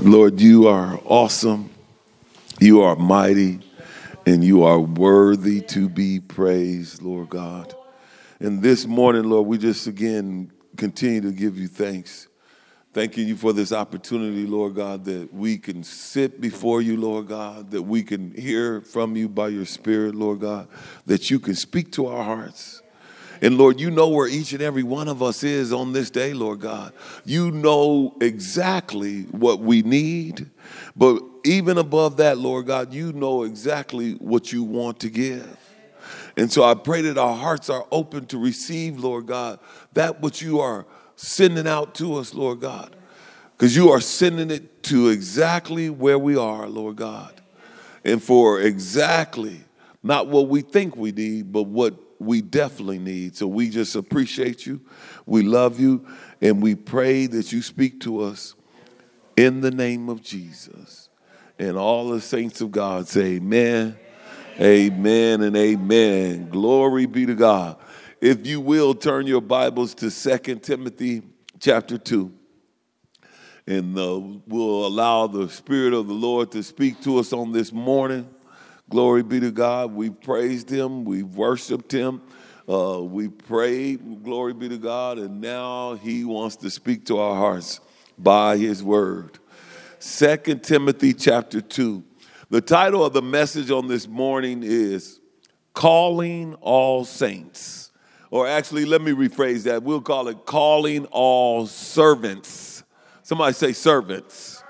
Lord, you are awesome, you are mighty, and you are worthy to be praised, Lord God. And this morning, Lord, we just again continue to give you thanks. Thanking you for this opportunity, Lord God, that we can sit before you, Lord God, that we can hear from you by your Spirit, Lord God, that you can speak to our hearts. And Lord, you know where each and every one of us is on this day, Lord God. You know exactly what we need. But even above that, Lord God, you know exactly what you want to give. And so I pray that our hearts are open to receive, Lord God, that which you are sending out to us, Lord God. Because you are sending it to exactly where we are, Lord God. And for exactly not what we think we need, but what we definitely need. So we just appreciate you. We love you. And we pray that you speak to us in the name of Jesus. And all the saints of God say, Amen, amen, and amen. Glory be to God. If you will, turn your Bibles to Second Timothy chapter 2. And uh, we'll allow the Spirit of the Lord to speak to us on this morning. Glory be to God. We've praised Him, we've worshiped Him, uh, we prayed. Glory be to God. And now He wants to speak to our hearts by His word. Second Timothy chapter 2. The title of the message on this morning is Calling All Saints. Or actually, let me rephrase that. We'll call it Calling All Servants. Somebody say servants.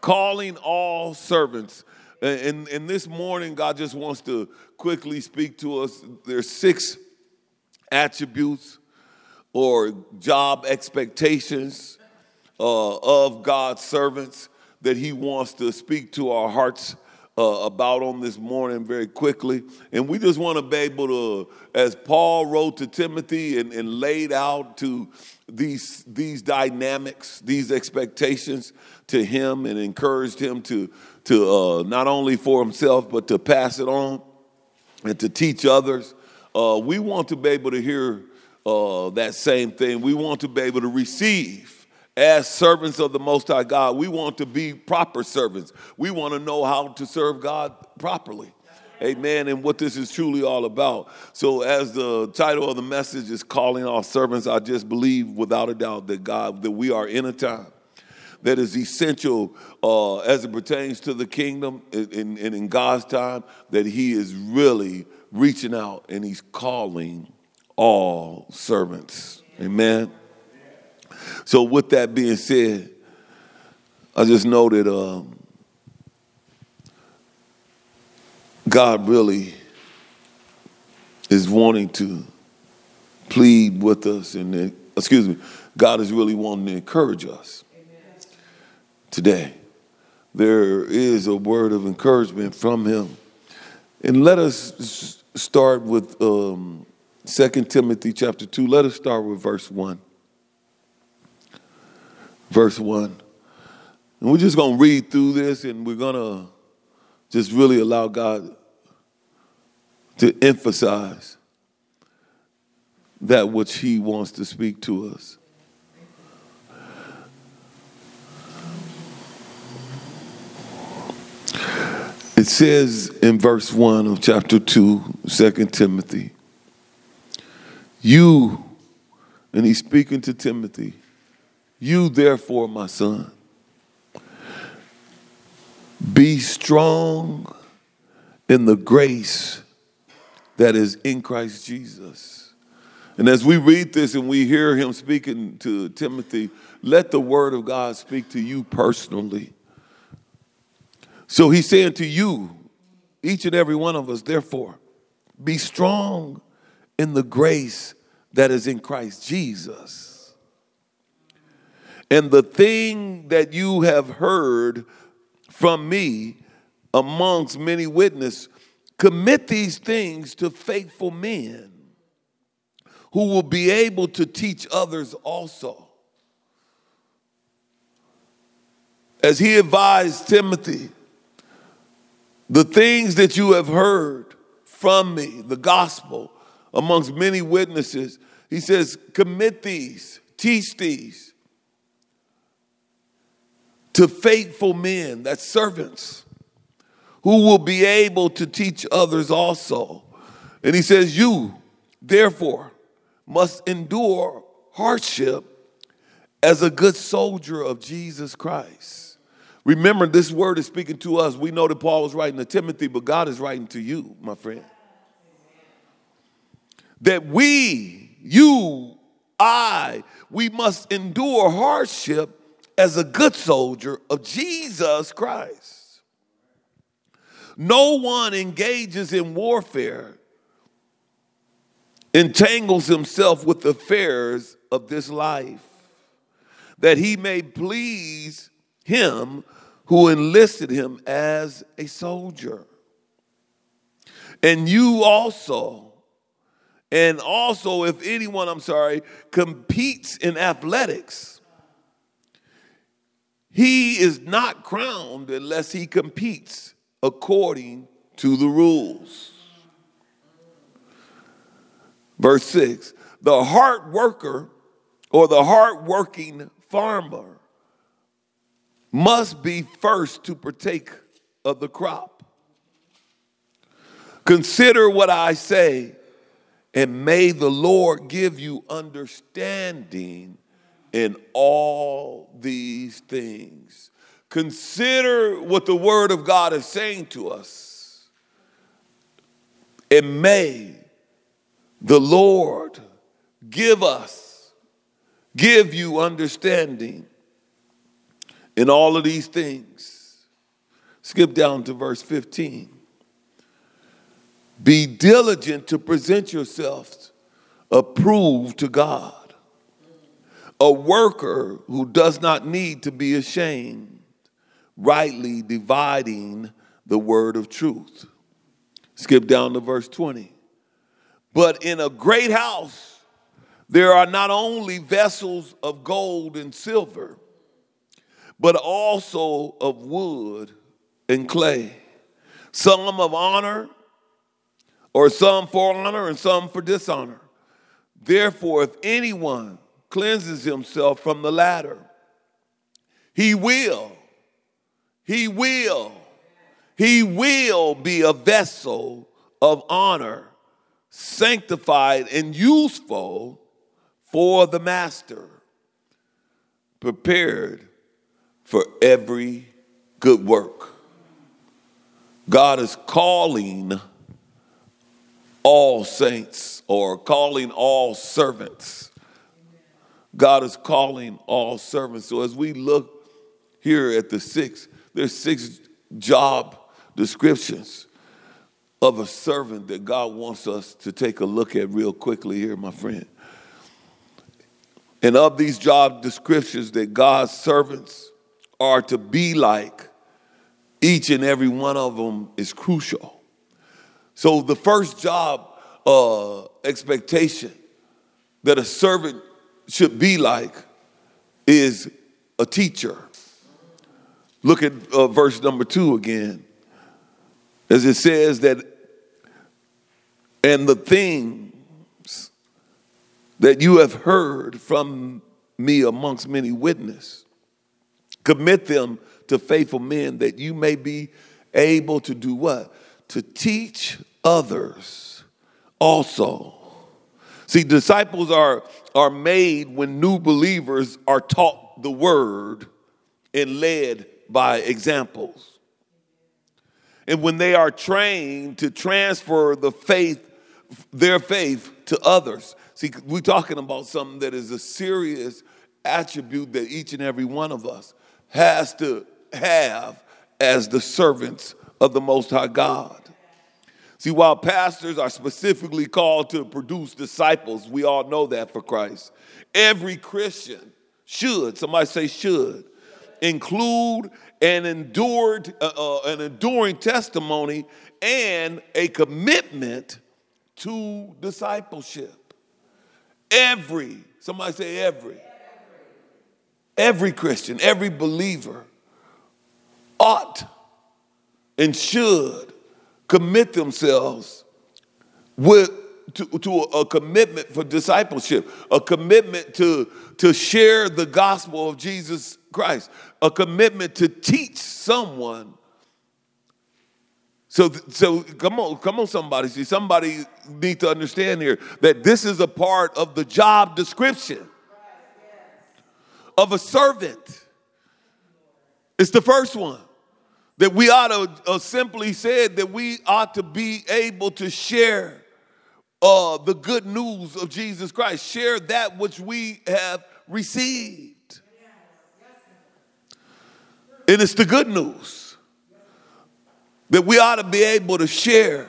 Calling all servants. And, and this morning, God just wants to quickly speak to us. There's six attributes or job expectations uh, of God's servants that He wants to speak to our hearts uh, about on this morning very quickly. And we just want to be able to, as Paul wrote to Timothy and, and laid out to these, these dynamics, these expectations to him and encouraged him to, to uh, not only for himself, but to pass it on and to teach others. Uh, we want to be able to hear uh, that same thing. We want to be able to receive as servants of the Most High God. We want to be proper servants. We want to know how to serve God properly. Amen. And what this is truly all about. So, as the title of the message is calling our servants, I just believe without a doubt that God, that we are in a time that is essential uh, as it pertains to the kingdom and in, in, in God's time, that He is really reaching out and He's calling all servants. Amen. So, with that being said, I just know that um, God really is wanting to plead with us, and excuse me, God is really wanting to encourage us today. There is a word of encouragement from Him. And let us start with um, 2 Timothy chapter 2. Let us start with verse 1. Verse 1. And we're just going to read through this and we're going to just really allow God to emphasize that which He wants to speak to us. It says in verse 1 of chapter 2, 2 Timothy, you, and he's speaking to Timothy, you therefore, my son, be strong in the grace that is in Christ Jesus. And as we read this and we hear him speaking to Timothy, let the word of God speak to you personally. So he's saying to you, each and every one of us, therefore, be strong in the grace that is in Christ Jesus. And the thing that you have heard from me amongst many witnesses, commit these things to faithful men who will be able to teach others also. As he advised Timothy, the things that you have heard from me, the gospel, amongst many witnesses, he says, commit these, teach these to faithful men, that's servants, who will be able to teach others also. And he says, You, therefore, must endure hardship as a good soldier of Jesus Christ. Remember, this word is speaking to us. We know that Paul was writing to Timothy, but God is writing to you, my friend. That we, you, I, we must endure hardship as a good soldier of Jesus Christ. No one engages in warfare, entangles himself with the affairs of this life, that he may please him who enlisted him as a soldier. And you also, and also if anyone, I'm sorry, competes in athletics, he is not crowned unless he competes according to the rules. Verse 6 The hard worker or the hard working farmer must be first to partake of the crop. Consider what I say, and may the Lord give you understanding in all these things. Consider what the Word of God is saying to us. And may the Lord give us, give you understanding in all of these things. Skip down to verse 15. Be diligent to present yourselves approved to God a worker who does not need to be ashamed, rightly dividing the word of truth. Skip down to verse 20. But in a great house, there are not only vessels of gold and silver, but also of wood and clay, some of honor, or some for honor, and some for dishonor. Therefore, if anyone cleanses himself from the latter. He will, he will, he will be a vessel of honor, sanctified and useful for the master, prepared for every good work. God is calling all saints or calling all servants God is calling all servants. So as we look here at the six, there's six job descriptions of a servant that God wants us to take a look at real quickly here, my friend. And of these job descriptions that God's servants are to be like, each and every one of them is crucial. So the first job uh, expectation that a servant should be like is a teacher. Look at uh, verse number two again. As it says that, and the things that you have heard from me amongst many witnesses, commit them to faithful men that you may be able to do what? To teach others also. See, disciples are are made when new believers are taught the word and led by examples. And when they are trained to transfer the faith, their faith to others. See, we're talking about something that is a serious attribute that each and every one of us has to have as the servants of the Most High God. See, while pastors are specifically called to produce disciples, we all know that for Christ. Every Christian should, somebody say should, include an endured, uh, uh, an enduring testimony and a commitment to discipleship. Every, somebody say every. Every Christian, every believer ought and should commit themselves with, to, to a commitment for discipleship, a commitment to, to share the gospel of Jesus Christ, a commitment to teach someone. So, so come on, come on, somebody. See, somebody need to understand here that this is a part of the job description of a servant. It's the first one that we ought to uh, simply said that we ought to be able to share uh, the good news of Jesus Christ, share that which we have received. And it's the good news that we ought to be able to share.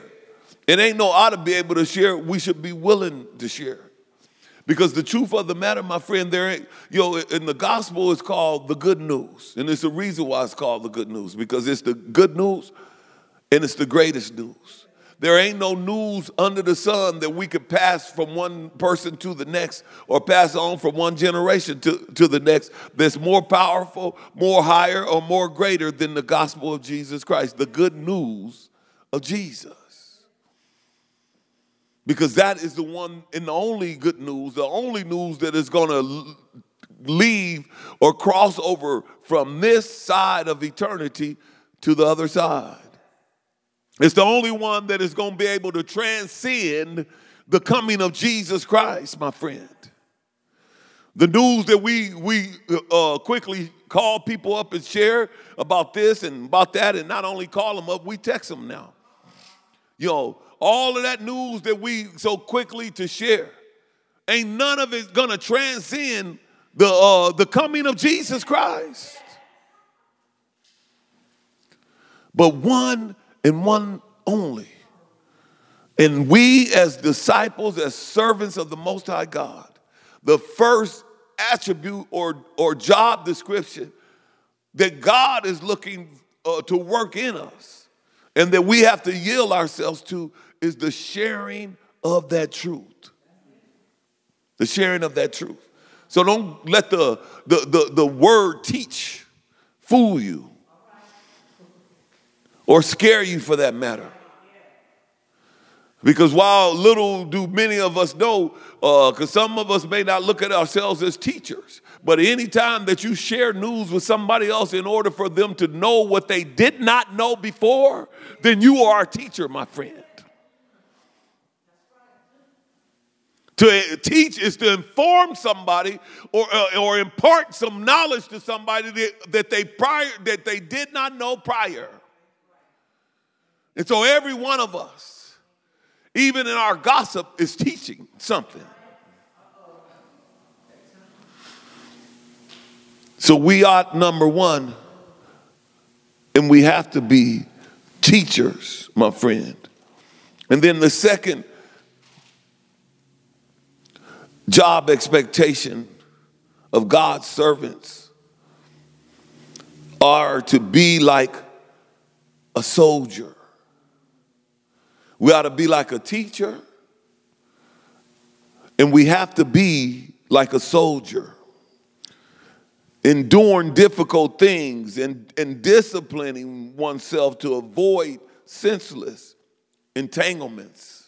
It ain't no ought to be able to share, we should be willing to share. Because the truth of the matter, my friend, there ain't, you know, in the gospel it's called the good news. And it's the reason why it's called the good news, because it's the good news and it's the greatest news. There ain't no news under the sun that we could pass from one person to the next or pass on from one generation to, to the next that's more powerful, more higher, or more greater than the gospel of Jesus Christ, the good news of Jesus. Because that is the one and the only good news, the only news that is going to leave or cross over from this side of eternity to the other side. It's the only one that is going to be able to transcend the coming of Jesus Christ, my friend. The news that we we uh, quickly call people up and share about this and about that, and not only call them up, we text them now. Know, all of that news that we so quickly to share, ain't none of it gonna transcend the uh, the coming of Jesus Christ. But one and one only. And we, as disciples, as servants of the Most High God, the first attribute or, or job description that God is looking uh, to work in us and that we have to yield ourselves to is the sharing of that truth. The sharing of that truth. So don't let the, the, the, the word teach fool you or scare you for that matter. Because while little do many of us know, because uh, some of us may not look at ourselves as teachers, but anytime that you share news with somebody else in order for them to know what they did not know before, then you are a teacher, my friend. To teach is to inform somebody or, uh, or impart some knowledge to somebody that, that, they prior, that they did not know prior. And so every one of us, even in our gossip, is teaching something. So we ought, number one, and we have to be teachers, my friend. And then the second job expectation of God's servants are to be like a soldier. We ought to be like a teacher, and we have to be like a soldier, enduring difficult things and, and disciplining oneself to avoid senseless entanglements.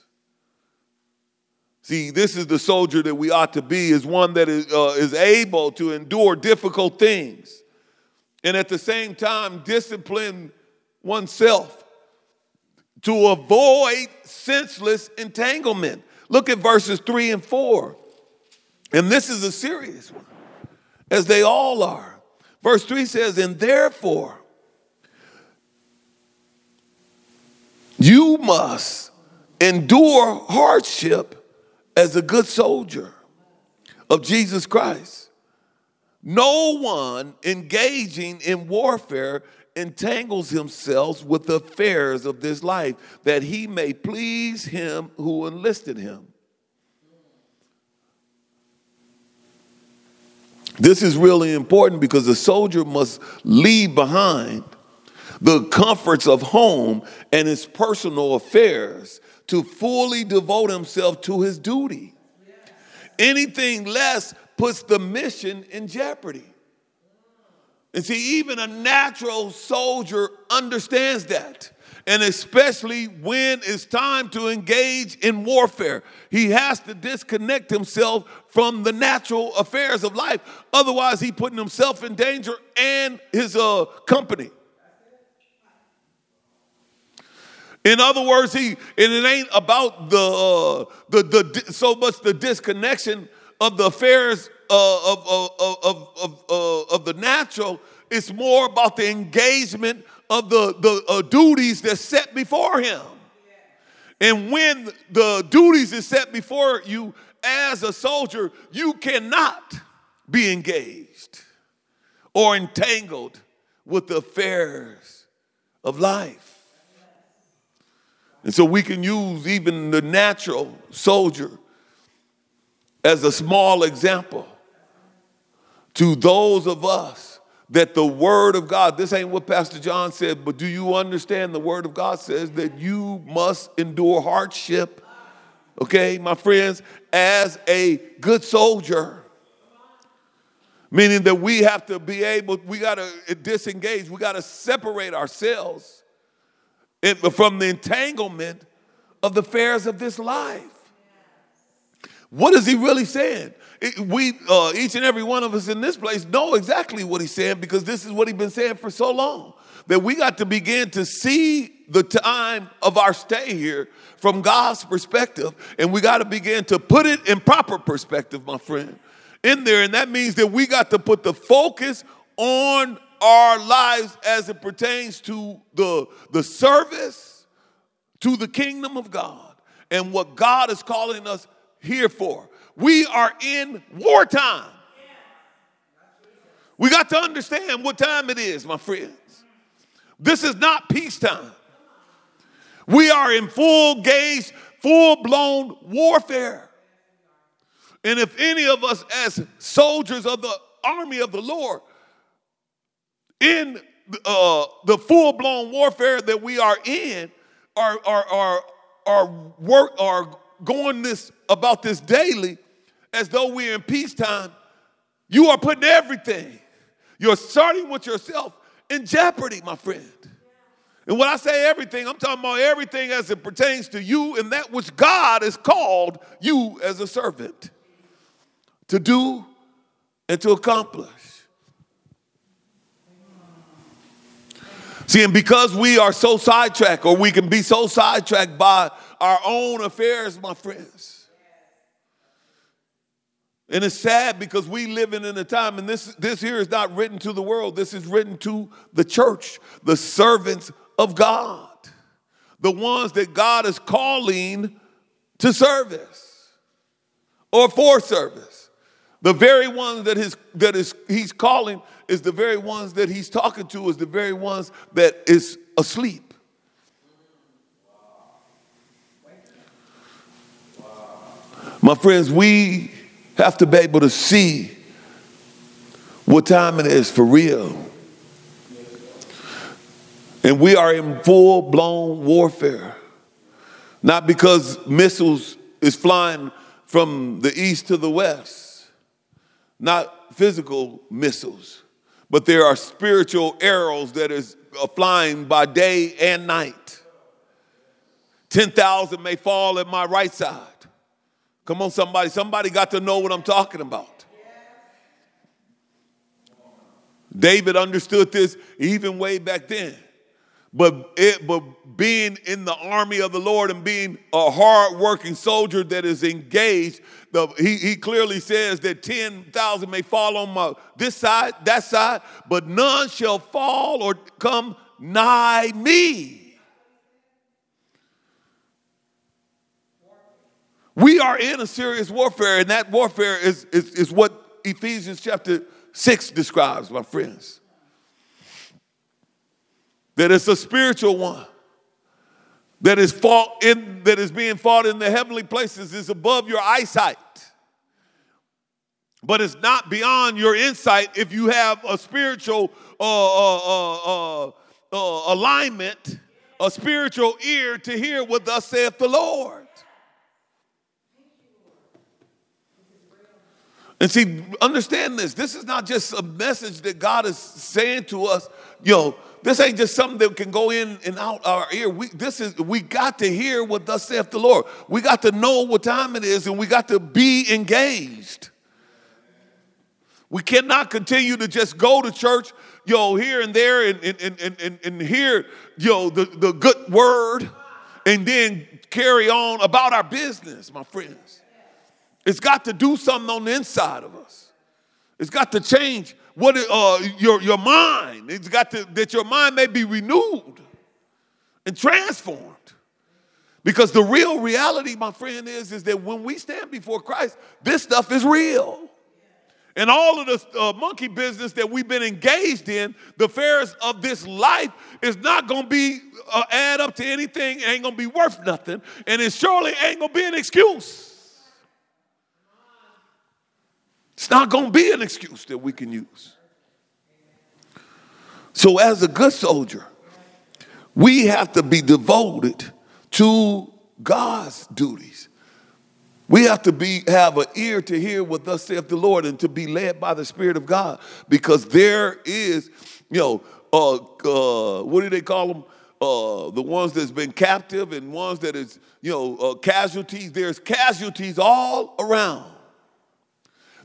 See, this is the soldier that we ought to be, is one that is, uh, is able to endure difficult things and at the same time discipline oneself to avoid senseless entanglement. Look at verses 3 and 4. And this is a serious one, as they all are. Verse 3 says, And therefore, you must endure hardship as a good soldier of Jesus Christ. No one engaging in warfare entangles himself with the affairs of this life that he may please him who enlisted him. This is really important because the soldier must leave behind the comforts of home and his personal affairs to fully devote himself to his duty. Anything less puts the mission in jeopardy. And see, even a natural soldier understands that. And especially when it's time to engage in warfare, he has to disconnect himself from the natural affairs of life. Otherwise, he's putting himself in danger and his uh, company. In other words, he and it ain't about the, uh, the the so much the disconnection of the affairs uh, of, of, of, of, uh, of the natural. It's more about the engagement of the, the uh, duties that's set before him. And when the duties is set before you as a soldier, you cannot be engaged or entangled with the affairs of life. And so we can use even the natural soldier as a small example to those of us that the Word of God, this ain't what Pastor John said, but do you understand the Word of God says that you must endure hardship, okay, my friends, as a good soldier? Meaning that we have to be able, we got to disengage, we got to separate ourselves from the entanglement of the affairs of this life. What is he really saying? we, uh, each and every one of us in this place, know exactly what he's saying because this is what he's been saying for so long. That we got to begin to see the time of our stay here from God's perspective, and we got to begin to put it in proper perspective, my friend, in there. And that means that we got to put the focus on our lives as it pertains to the, the service to the kingdom of God and what God is calling us here for. We are in wartime. We got to understand what time it is, my friends. This is not peacetime. We are in full gauge, full blown warfare. And if any of us, as soldiers of the army of the Lord, in uh, the full blown warfare that we are in are, are, are, are, work, are going this about this daily as though we're in peacetime, you are putting everything. You're starting with yourself in jeopardy, my friend. And when I say everything, I'm talking about everything as it pertains to you and that which God has called you as a servant to do and to accomplish. See, and because we are so sidetracked, or we can be so sidetracked by our own affairs, my friends. And it's sad because we living in a time, and this, this here is not written to the world, this is written to the church, the servants of God, the ones that God is calling to service or for service. The very ones that, his, that is, he's calling is the very ones that he's talking to, is the very ones that is asleep. My friends, we have to be able to see what time it is for real. And we are in full blown warfare. Not because missiles is flying from the east to the west, not physical missiles, but there are spiritual arrows that is uh, flying by day and night. 10,000 may fall at my right side. Come on, somebody. Somebody got to know what I'm talking about. David understood this even way back then. But, it, but being in the army of the Lord and being a hard-working soldier that is engaged, the, he, he clearly says that 10,000 may fall on my, this side, that side, but none shall fall or come nigh me. We are in a serious warfare, and that warfare is, is, is what Ephesians chapter 6 describes, my friends that it's a spiritual one that is fought in that is being fought in the heavenly places is above your eyesight but it's not beyond your insight if you have a spiritual uh, uh, uh, uh, alignment a spiritual ear to hear what thus saith the lord And see, understand this. This is not just a message that God is saying to us, yo, this ain't just something that can go in and out our ear. We, this is we got to hear what thus saith the Lord. We got to know what time it is, and we got to be engaged. We cannot continue to just go to church, yo, here and there and, and, and, and, and hear, yo, the, the good word and then carry on about our business, my friends. It's got to do something on the inside of us. It's got to change what uh, your, your mind. It's got to that your mind may be renewed and transformed. Because the real reality, my friend, is, is that when we stand before Christ, this stuff is real. And all of the uh, monkey business that we've been engaged in, the affairs of this life, is not going to be uh, add up to anything, ain't going to be worth nothing, and it surely ain't going to be an excuse. It's not going to be an excuse that we can use. So, as a good soldier, we have to be devoted to God's duties. We have to be have an ear to hear what thus saith the Lord and to be led by the Spirit of God because there is, you know, uh, uh, what do they call them? Uh, the ones that's been captive and ones that is, you know, uh, casualties. There's casualties all around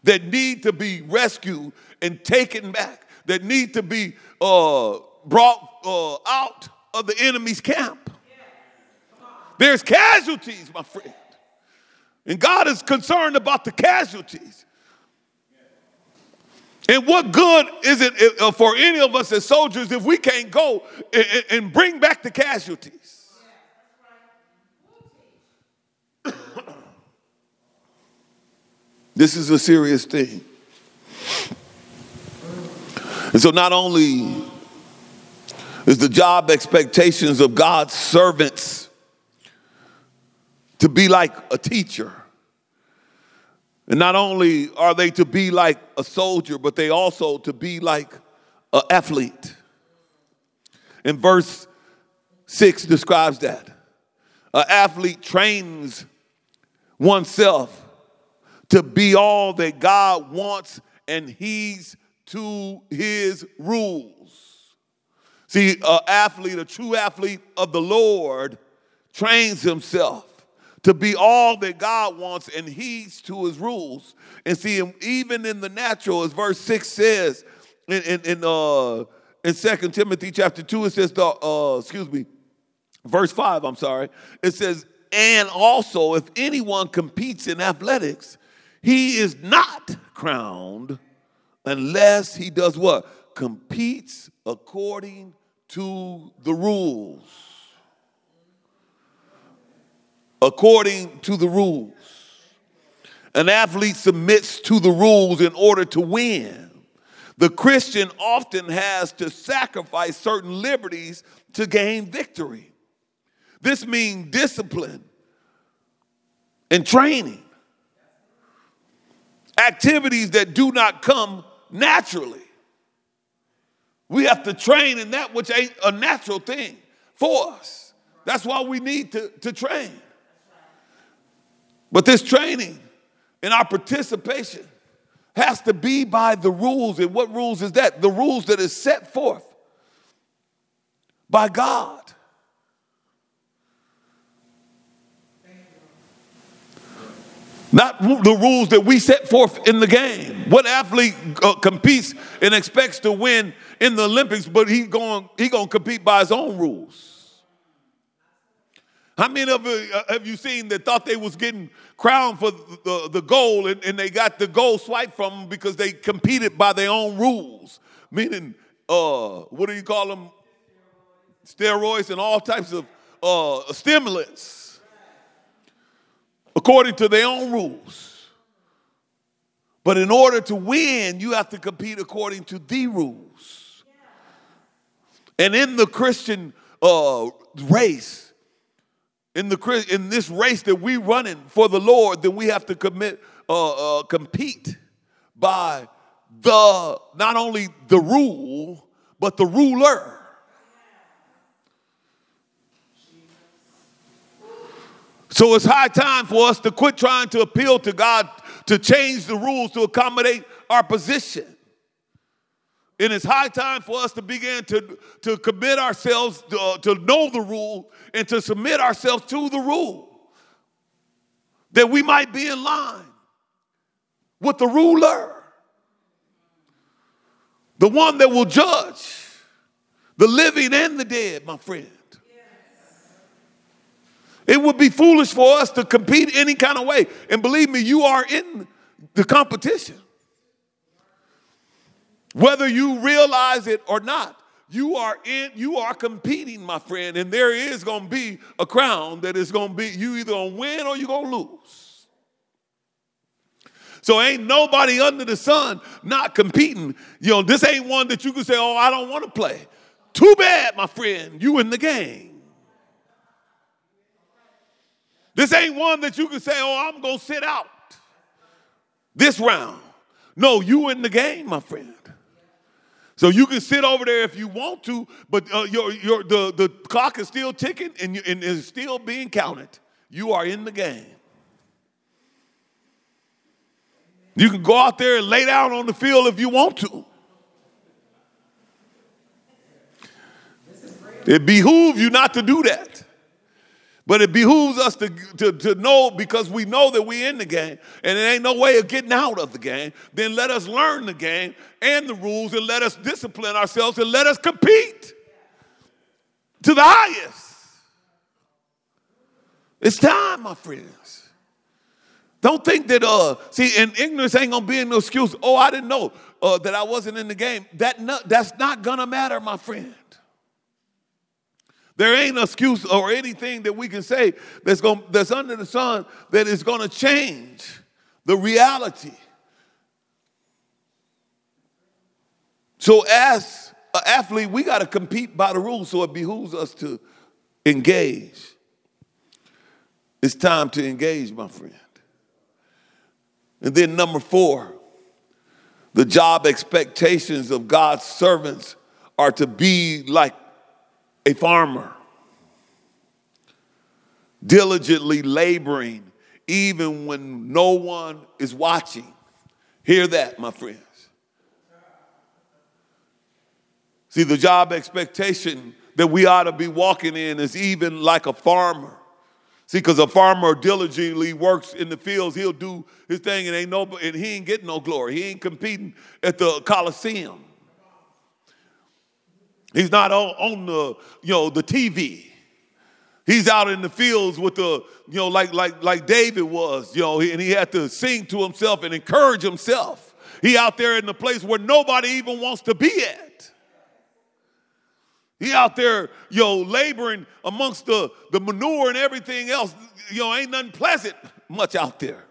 that need to be rescued and taken back, that need to be uh, brought uh, out of the enemy's camp. There's casualties, my friend. And God is concerned about the casualties. And what good is it uh, for any of us as soldiers if we can't go and bring back the casualties? This is a serious thing. And so, not only is the job expectations of God's servants to be like a teacher. And not only are they to be like a soldier, but they also to be like an athlete. And verse 6 describes that. An athlete trains oneself to be all that God wants and he's to his rules. See, an athlete, a true athlete of the Lord, trains himself to be all that God wants and heeds to his rules. And see, even in the natural, as verse 6 says in, in, in, uh, in 2 Timothy chapter 2, it says, the, uh, excuse me, verse 5, I'm sorry, it says, and also if anyone competes in athletics, he is not crowned unless he does what? Competes according to the rules according to the rules. An athlete submits to the rules in order to win. The Christian often has to sacrifice certain liberties to gain victory. This means discipline and training, activities that do not come naturally. We have to train in that which ain't a natural thing for us. That's why we need to, to train. But this training and our participation has to be by the rules. And what rules is that? The rules that is set forth by God. Not the rules that we set forth in the game. What athlete uh, competes and expects to win in the Olympics, but he's going he going to compete by his own rules? How many of you uh, have you seen that thought they was getting crowned for the, the, the goal and, and, they got the gold swiped from them because they competed by their own rules? Meaning, uh, what do you call them? Steroids and all types of uh, stimulants according to their own rules. But in order to win, you have to compete according to the rules. And in the Christian uh, race, in the in this race that we're running for the Lord, then we have to commit uh, uh, compete by the not only the rule but the ruler. So it's high time for us to quit trying to appeal to God to change the rules to accommodate our position. And it's high time for us to begin to, to commit ourselves to, uh, to know the rule and to submit ourselves to the rule that we might be in line with the ruler, the one that will judge the living and the dead, my friend. It would be foolish for us to compete any kind of way. And believe me, you are in the competition. Whether you realize it or not, you are in, you are competing, my friend, and there is gonna be a crown that is gonna be, you either gonna win or you're gonna lose. So ain't nobody under the sun not competing. You know, this ain't one that you can say, oh, I don't want to play. Too bad, my friend, you in the game. This ain't one that you can say, oh, I'm gonna sit out this round. No, you in the game, my friend. So you can sit over there if you want to, but uh, your, your, the, the clock is still ticking and, you, and is still being counted. You are in the game. You can go out there and lay down on the field if you want to. It behooves you not to do that. But it behooves us to, to, to know because we know that we're in the game and there ain't no way of getting out of the game. Then let us learn the game and the rules and let us discipline ourselves and let us compete to the highest. It's time, my friends. Don't think that, uh, see, and ignorance ain't gonna be no excuse. Oh, I didn't know uh, that I wasn't in the game. That no, that's not gonna matter, my friend. There ain't an excuse or anything that we can say that's, going, that's under the sun that is going to change the reality. So, as an athlete, we got to compete by the rules, so it behooves us to engage. It's time to engage, my friend. And then, number four, the job expectations of God's servants are to be like a farmer, diligently laboring even when no one is watching. Hear that, my friends. See, the job expectation that we ought to be walking in is even like a farmer. See, because a farmer diligently works in the fields, he'll do his thing and ain't no and he ain't getting no glory. He ain't competing at the Coliseum. He's not on, the, you know, the TV. He's out in the fields with the, you know, like, like, like David was, you know, and he had to sing to himself and encourage himself. He out there in the place where nobody even wants to be at. He out there, you know, laboring amongst the, the manure and everything else. You know, ain't nothing pleasant much out there.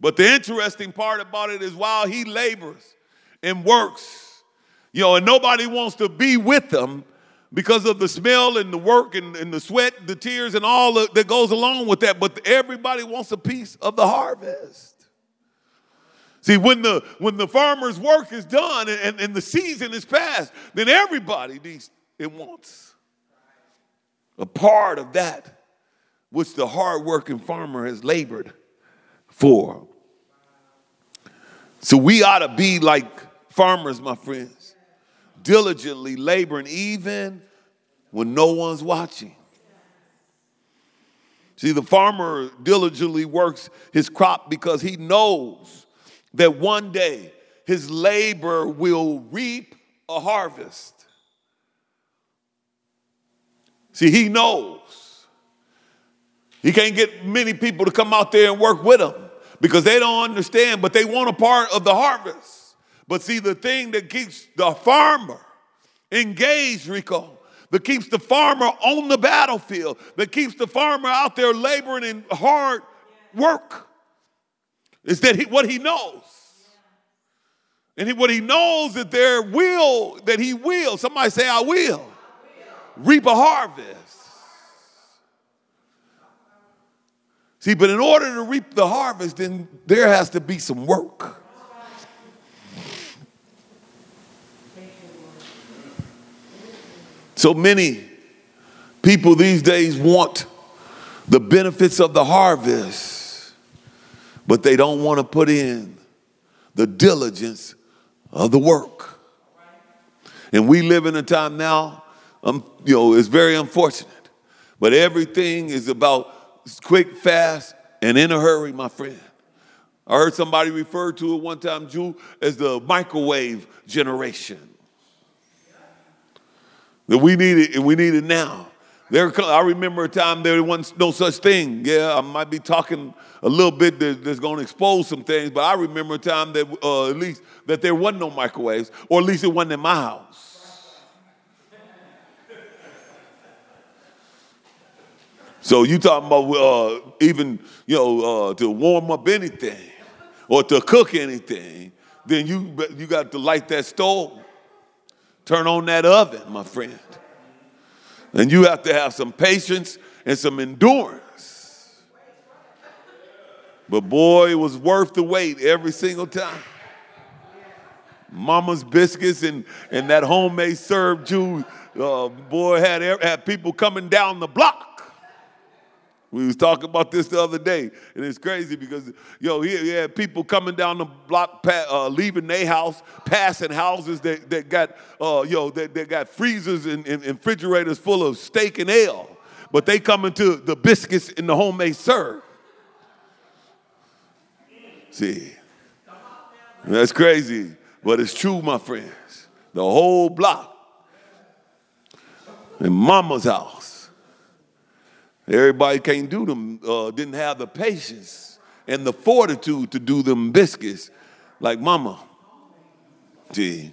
But the interesting part about it is while he labors, and works. You know, and nobody wants to be with them because of the smell and the work and, and the sweat, the tears, and all that goes along with that. But everybody wants a piece of the harvest. See, when the when the farmer's work is done and, and, and the season is past, then everybody needs and wants a part of that which the hardworking farmer has labored for. So we ought to be like farmers, my friends, diligently laboring even when no one's watching. See, the farmer diligently works his crop because he knows that one day his labor will reap a harvest. See, he knows. He can't get many people to come out there and work with him because they don't understand, but they want a part of the harvest. But see, the thing that keeps the farmer engaged, Rico, that keeps the farmer on the battlefield, that keeps the farmer out there laboring in hard work, is that he, what he knows. And he, what he knows that there will, that he will, somebody say, I will, I will. reap a harvest. See, but in order to reap the harvest, then there has to be some work. So many people these days want the benefits of the harvest, but they don't want to put in the diligence of the work. And we live in a time now, um, you know, it's very unfortunate, but everything is about quick, fast, and in a hurry, my friend. I heard somebody refer to it one time, Jew, as the microwave generation. That we need it and we need it now. There, I remember a time there wasn't no such thing. Yeah, I might be talking a little bit that, that's going to expose some things, but I remember a time that uh, at least that there wasn't no microwaves, or at least it wasn't in my house. So you talking about uh, even you know uh, to warm up anything or to cook anything, then you you got to light that stove, turn on that oven, my friend. And you have to have some patience and some endurance. But boy, it was worth the wait every single time. Mama's biscuits and, and that homemade served Jew, uh, boy, had, had people coming down the block we was talking about this the other day, and it's crazy because yo, he, he had people coming down the block, uh, leaving their house, passing houses that, that got uh, yo that, that got freezers and, and, and refrigerators full of steak and ale, but they coming to the biscuits and the homemade serve. See, that's crazy, but it's true, my friends. The whole block in Mama's house Everybody can't do them, uh, didn't have the patience and the fortitude to do them biscuits like mama. Gee,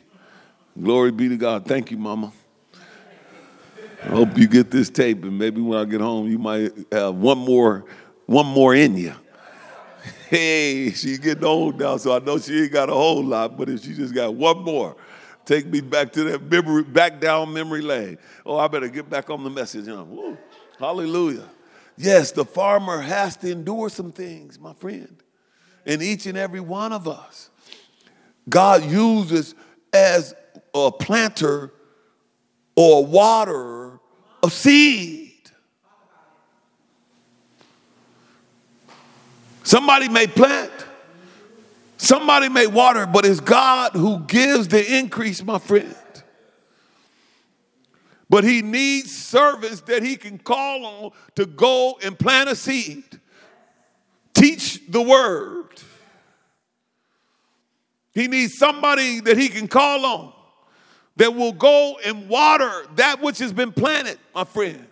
glory be to God. Thank you, mama. I hope you get this tape and maybe when I get home you might have one more, one more in you. Hey, she's getting old now, so I know she ain't got a whole lot, but if she just got one more, take me back to that memory, back down memory lane. Oh, I better get back on the message. Hallelujah. Yes, the farmer has to endure some things, my friend. And each and every one of us, God uses as a planter or a waterer of seed. Somebody may plant, somebody may water, but it's God who gives the increase, my friend. But he needs servants that he can call on to go and plant a seed, teach the word. He needs somebody that he can call on that will go and water that which has been planted, my friend,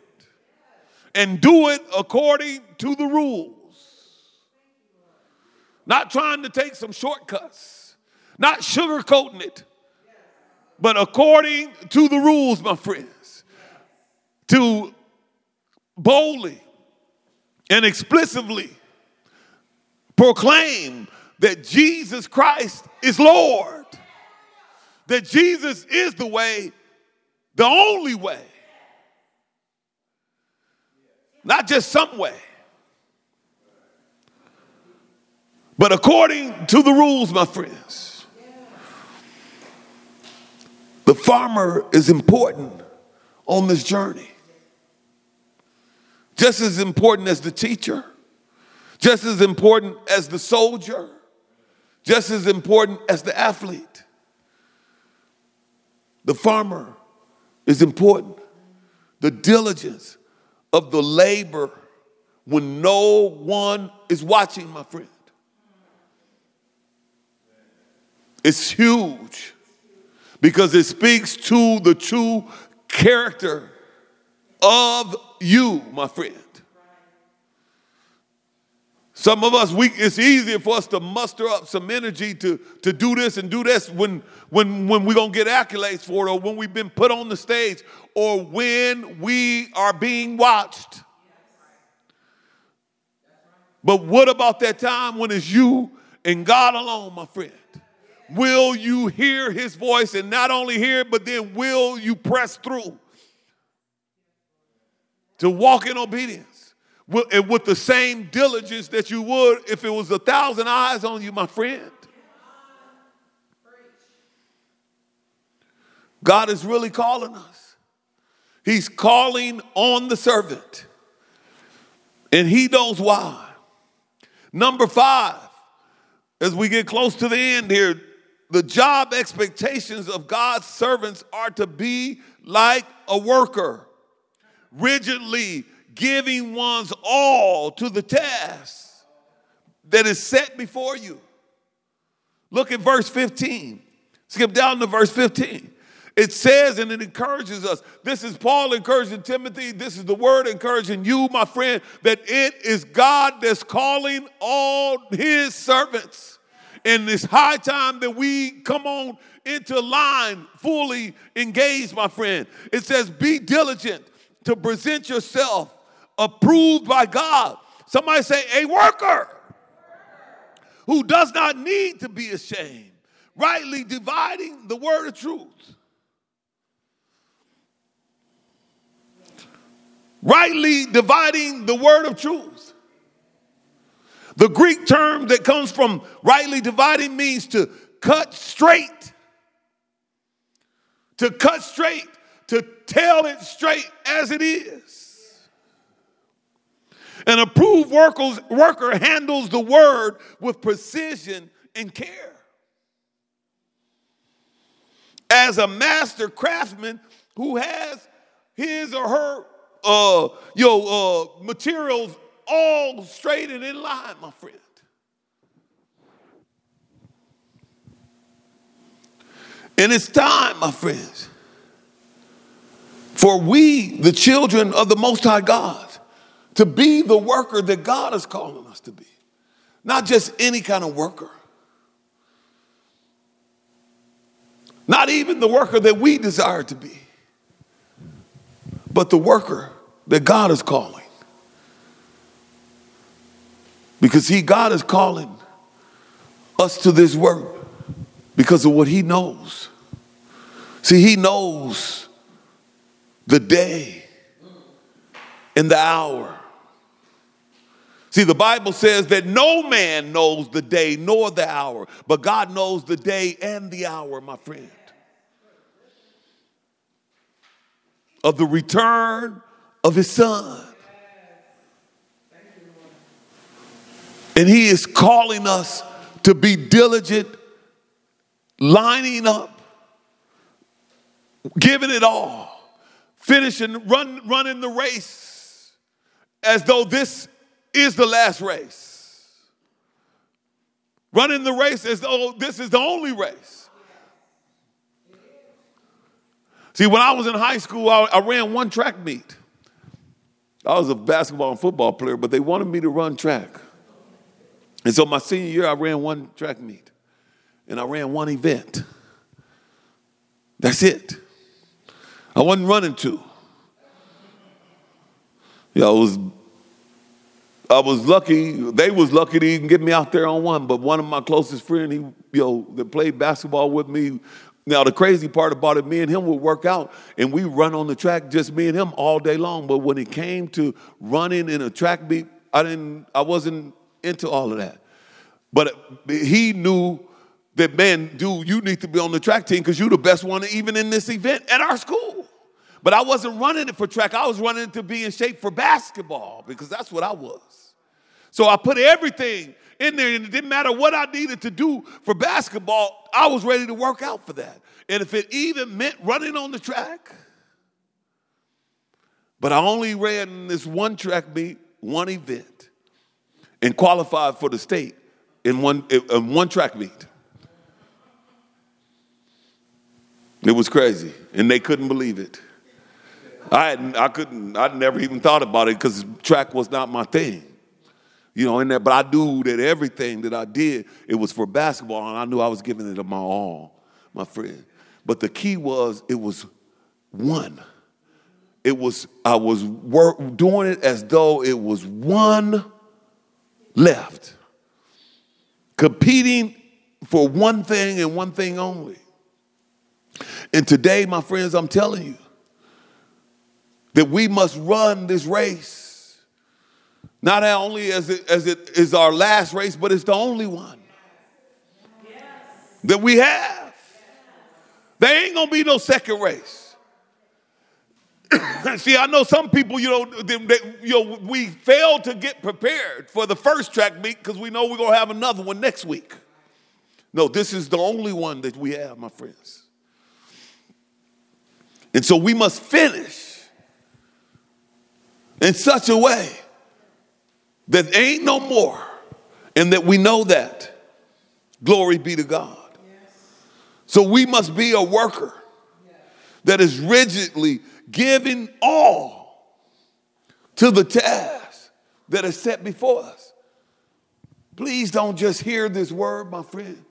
and do it according to the rules. Not trying to take some shortcuts, not sugarcoating it, but according to the rules, my friend to boldly and explicitly proclaim that Jesus Christ is Lord, that Jesus is the way, the only way, not just some way. But according to the rules, my friends, the farmer is important on this journey just as important as the teacher, just as important as the soldier, just as important as the athlete. The farmer is important. The diligence of the labor when no one is watching, my friend. It's huge because it speaks to the true character of you, my friend. Some of us, we, it's easier for us to muster up some energy to, to do this and do this when, when, when we're going to get accolades for it or when we've been put on the stage or when we are being watched. But what about that time when it's you and God alone, my friend? Will you hear his voice and not only hear it, but then will you press through? To walk in obedience with, with the same diligence that you would if it was a thousand eyes on you, my friend. God is really calling us. He's calling on the servant. And he knows why. Number five, as we get close to the end here, the job expectations of God's servants are to be like a worker, rigidly giving one's all to the task that is set before you. Look at verse 15. Skip down to verse 15. It says and it encourages us. This is Paul encouraging Timothy. This is the word encouraging you, my friend, that it is God that's calling all his servants. And it's high time that we come on into line fully engaged, my friend. It says, Be diligent to present yourself approved by God. Somebody say, A worker who does not need to be ashamed, rightly dividing the word of truth. rightly dividing the word of truth. The Greek term that comes from rightly dividing means to cut straight. To cut straight, tell it straight as it is. An approved worker handles the word with precision and care. As a master craftsman who has his or her uh, your uh, materials all straight and in line, my friend. And it's time, my friends, for we, the children of the Most High God, to be the worker that God is calling us to be. Not just any kind of worker, not even the worker that we desire to be but the worker that God is calling. Because He, God is calling us to this work because of what He knows. See, He knows the day and the hour. See, the Bible says that no man knows the day nor the hour, but God knows the day and the hour, my friend. of the return of his son. And he is calling us to be diligent, lining up, giving it all, finishing, run, running the race as though this is the last race. Running the race as though this is the only race. See, when I was in high school, I, I ran one track meet. I was a basketball and football player, but they wanted me to run track. And so my senior year, I ran one track meet and I ran one event. That's it. I wasn't running two. Yeah, I was I was lucky, they was lucky to even get me out there on one, but one of my closest friends, he, you know, that played basketball with me, now, the crazy part about it, me and him would work out and we run on the track, just me and him all day long. But when it came to running in a track beat, I didn't, I wasn't into all of that. But he knew that, man, dude, you need to be on the track team because you're the best one even in this event at our school. But I wasn't running it for track, I was running it to be in shape for basketball because that's what I was. So I put everything in there, and it didn't matter what I needed to do for basketball, I was ready to work out for that. And if it even meant running on the track, but I only ran this one track meet, one event, and qualified for the state in one, in one track meet. It was crazy, and they couldn't believe it. I, hadn't, I couldn't, I'd never even thought about it because track was not my thing you know, in there. But I knew that everything that I did, it was for basketball, and I knew I was giving it my all, my friend. But the key was it was one. It was I was work, doing it as though it was one left, competing for one thing and one thing only. And today, my friends, I'm telling you that we must run this race not only as it, as it is our last race, but it's the only one that we have. There ain't gonna be no second race. See, I know some people, you know, they, they, you know, we fail to get prepared for the first track meet because we know we're gonna have another one next week. No, this is the only one that we have, my friends. And so we must finish in such a way that ain't no more, and that we know that. Glory be to God. So we must be a worker that is rigidly giving all to the task that is set before us. Please don't just hear this word, my friend.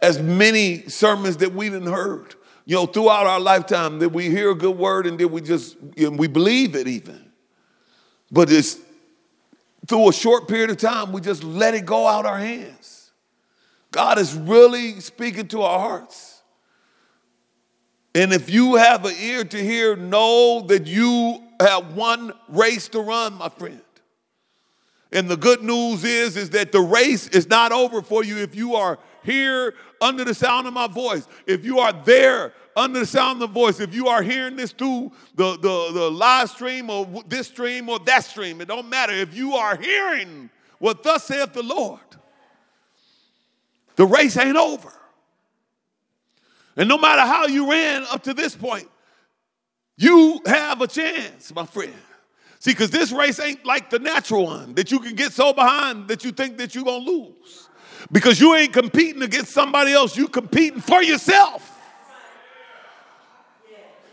As many sermons that we've heard, you know, throughout our lifetime, that we hear a good word and that we just, know, we believe it even. But it's through a short period of time, we just let it go out our hands. God is really speaking to our hearts. And if you have an ear to hear, know that you have one race to run, my friend. And the good news is, is that the race is not over for you if you are here under the sound of my voice. If you are there under the sound of the voice, if you are hearing this through the, the, the live stream or this stream or that stream, it don't matter. If you are hearing what thus saith the Lord, the race ain't over. And no matter how you ran up to this point, you have a chance, my friend. See, because this race ain't like the natural one that you can get so behind that you think that you're going to lose. Because you ain't competing against somebody else, you competing for yourself.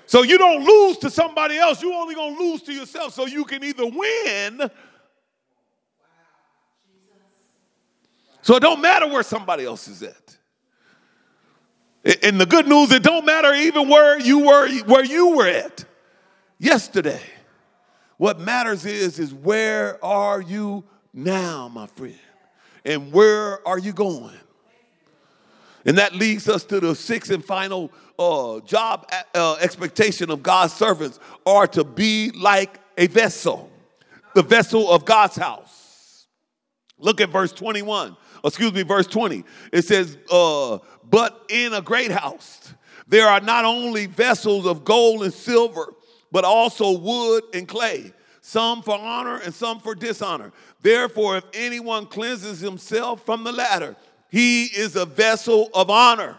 So you don't lose to somebody else, you're only going to lose to yourself. So you can either win. So it don't matter where somebody else is at. And the good news, it don't matter even where you were, where you were at yesterday. What matters is, is where are you now, my friend? And where are you going? And that leads us to the sixth and final uh, job uh, expectation of God's servants are to be like a vessel, the vessel of God's house. Look at verse 21 excuse me, verse 20. It says, uh, But in a great house there are not only vessels of gold and silver, but also wood and clay, some for honor and some for dishonor. Therefore, if anyone cleanses himself from the latter, he is a vessel of honor,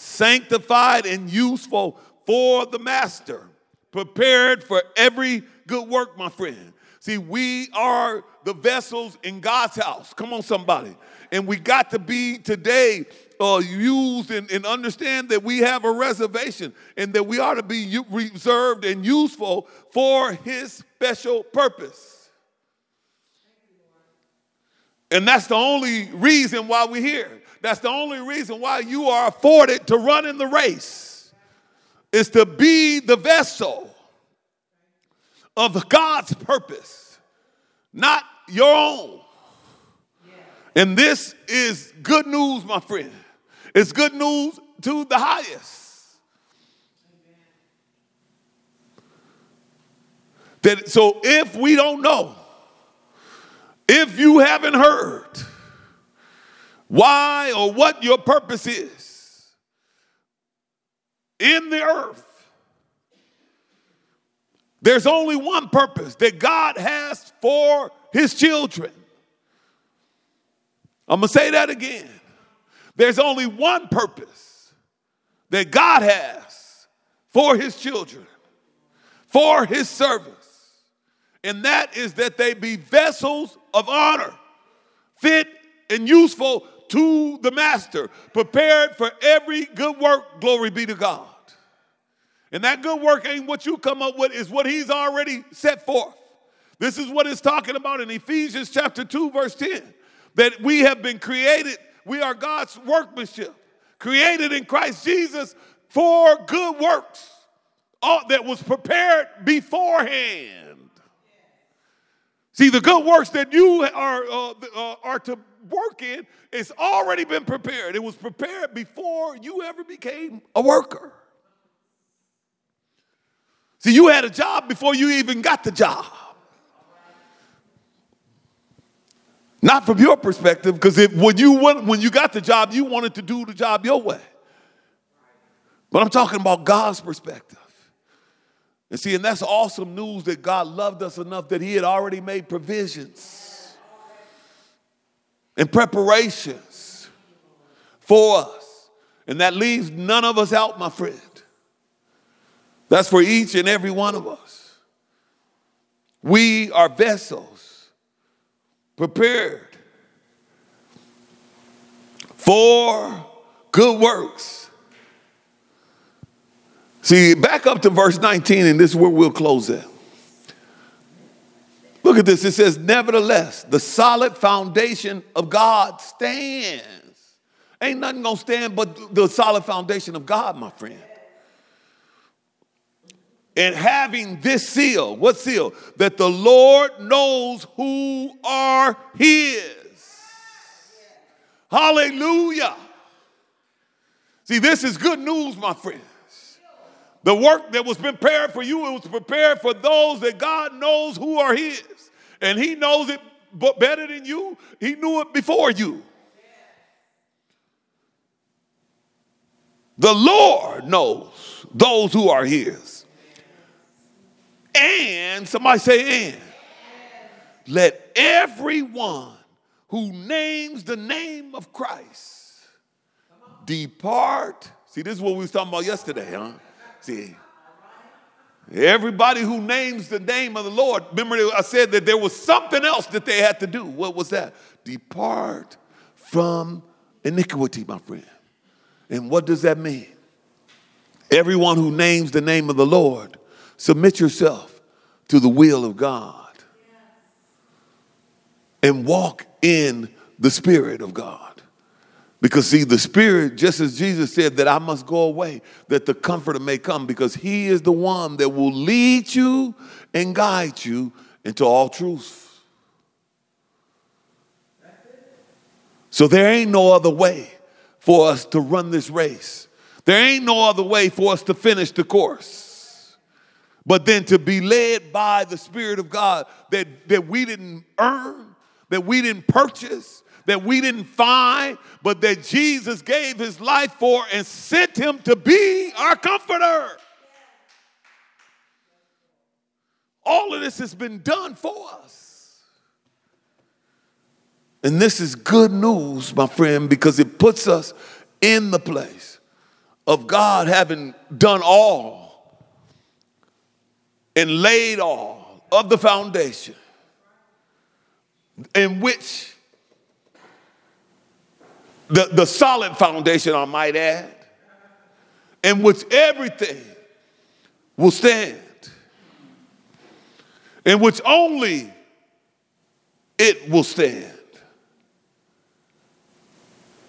sanctified and useful for the master, prepared for every good work, my friend. See, we are the vessels in God's house. Come on, somebody. And we got to be today uh, used and, and, understand that we have a reservation and that we ought to be reserved and useful for His special purpose. And that's the only reason why we're here. That's the only reason why you are afforded to run in the race, is to be the vessel of God's purpose, not your own. And this is good news, my friend. It's good news to the highest. That so if we don't know, if you haven't heard why or what your purpose is in the earth, there's only one purpose that God has for his children. I'm going to say that again. There's only one purpose that God has for his children, for his service, and that is that they be vessels of honor, fit and useful to the master, prepared for every good work. Glory be to God. And that good work ain't what you come up with, is what he's already set forth. This is what it's talking about in Ephesians chapter 2, verse 10 that we have been created, we are God's workmanship, created in Christ Jesus for good works all that was prepared beforehand. See, the good works that you are, uh, uh, are to work in, it's already been prepared. It was prepared before you ever became a worker. See, you had a job before you even got the job. Not from your perspective, because when you when you got the job, you wanted to do the job your way. But I'm talking about God's perspective. And see, and that's awesome news that God loved us enough that He had already made provisions and preparations for us. And that leaves none of us out, my friend. That's for each and every one of us. We are vessels prepared for good works. See, back up to verse 19, and this is where we'll close at. Look at this. It says, Nevertheless, the solid foundation of God stands. Ain't nothing gonna stand but the solid foundation of God, my friend. And having this seal, what seal? That the Lord knows who are his. Hallelujah. See, this is good news, my friends. The work that was prepared for you, it was prepared for those that God knows who are his. And he knows it better than you. He knew it before you. The Lord knows those who are his. And somebody say, and let everyone who names the name of Christ depart. See, this is what we was talking about yesterday, huh? See, everybody who names the name of the Lord, remember I said that there was something else that they had to do. What was that? Depart from iniquity, my friend. And what does that mean? Everyone who names the name of the Lord, submit yourself to the will of God and walk in the Spirit of God. Because, see, the Spirit, just as Jesus said that I must go away, that the Comforter may come, because He is the one that will lead you and guide you into all truth. So, there ain't no other way for us to run this race. There ain't no other way for us to finish the course. But then to be led by the Spirit of God that, that we didn't earn, that we didn't purchase, that we didn't find, but that Jesus gave his life for and sent him to be our comforter. All of this has been done for us. And this is good news, my friend, because it puts us in the place of God having done all and laid all of the foundation in which the, the solid foundation, I might add, in which everything will stand, in which only it will stand.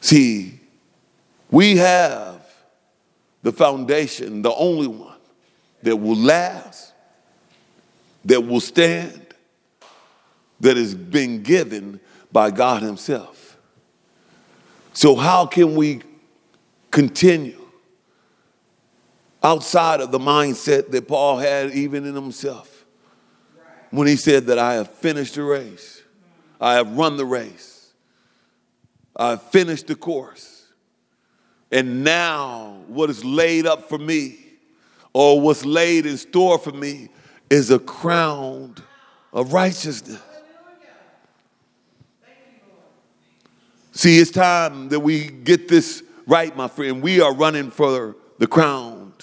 See, we have the foundation, the only one that will last, that will stand, that is being given by God Himself. So, how can we continue outside of the mindset that Paul had even in himself? When he said that I have finished the race, I have run the race, I have finished the course, and now what is laid up for me or what's laid in store for me is a crown of righteousness. See, it's time that we get this right, my friend. We are running for the crown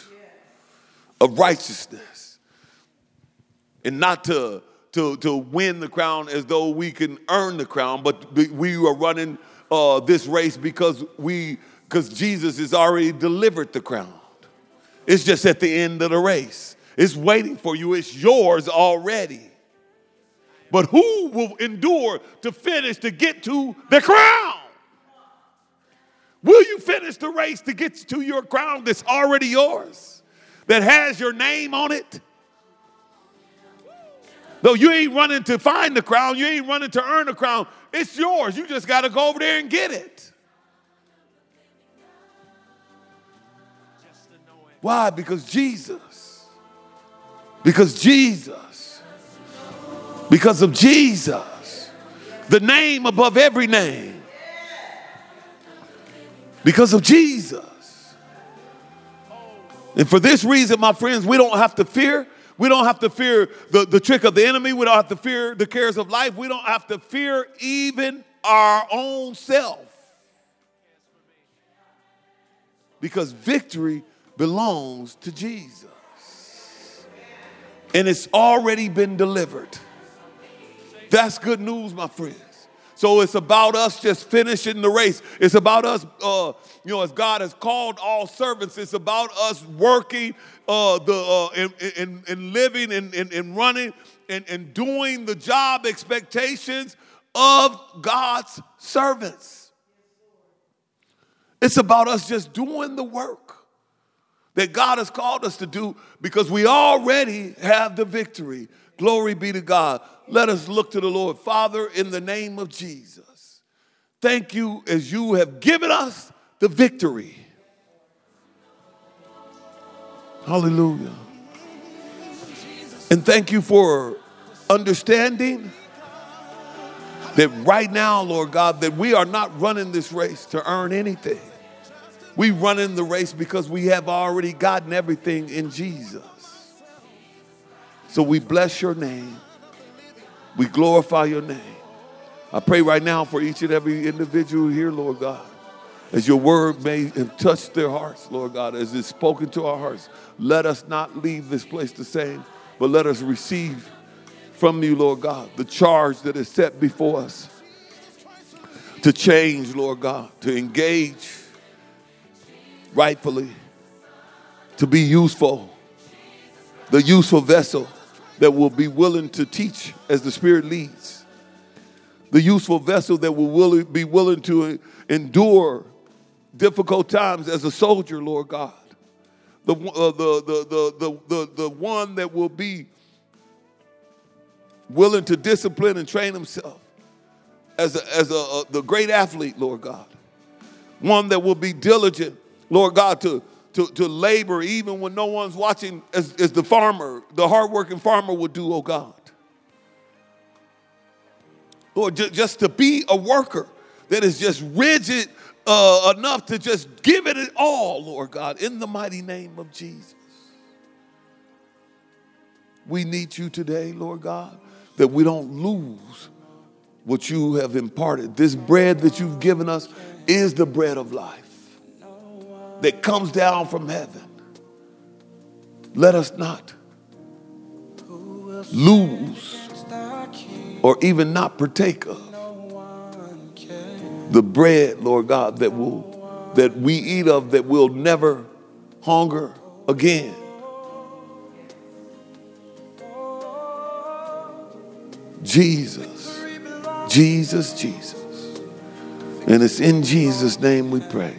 of righteousness. And not to, to, to win the crown as though we can earn the crown, but we are running uh, this race because we because Jesus has already delivered the crown. It's just at the end of the race. It's waiting for you. It's yours already. But who will endure to finish to get to the crown? Will you finish the race to get to your crown that's already yours, that has your name on it? Though you ain't running to find the crown, you ain't running to earn the crown. It's yours. You just got to go over there and get it. Why? Because Jesus. Because Jesus. Because of Jesus. The name above every name. Because of Jesus. And for this reason, my friends, we don't have to fear. We don't have to fear the, the trick of the enemy. We don't have to fear the cares of life. We don't have to fear even our own self. Because victory belongs to Jesus. And it's already been delivered. That's good news, my friends. So it's about us just finishing the race. It's about us, uh, you know, as God has called all servants. It's about us working, uh, the uh, and, and, living and, and, and running and, and doing the job expectations of God's servants. It's about us just doing the work that God has called us to do because we already have the victory. Glory be to God. Let us look to the Lord. Father, in the name of Jesus, thank you as you have given us the victory. Hallelujah. And thank you for understanding that right now, Lord God, that we are not running this race to earn anything. We run in the race because we have already gotten everything in Jesus. So we bless your name. We glorify your name. I pray right now for each and every individual here, Lord God, as your word may have touched their hearts, Lord God, as it's spoken to our hearts. Let us not leave this place the same, but let us receive from you, Lord God, the charge that is set before us to change, Lord God, to engage rightfully, to be useful, the useful vessel that will be willing to teach as the Spirit leads, the useful vessel that will be willing to endure difficult times as a soldier, Lord God, the, uh, the, the, the, the, the, the one that will be willing to discipline and train himself as, a, as a, a, the great athlete, Lord God. One that will be diligent, Lord God, to, to, to labor even when no one's watching, as, as the farmer, the hardworking farmer would do, oh God. Lord, just to be a worker that is just rigid uh, enough to just give it all, Lord God, in the mighty name of Jesus. We need you today, Lord God that we don't lose what you have imparted. This bread that you've given us is the bread of life that comes down from heaven. Let us not lose or even not partake of the bread, Lord God, that will that we eat of that will never hunger again. Jesus, Jesus, Jesus. And it's in Jesus' name we pray.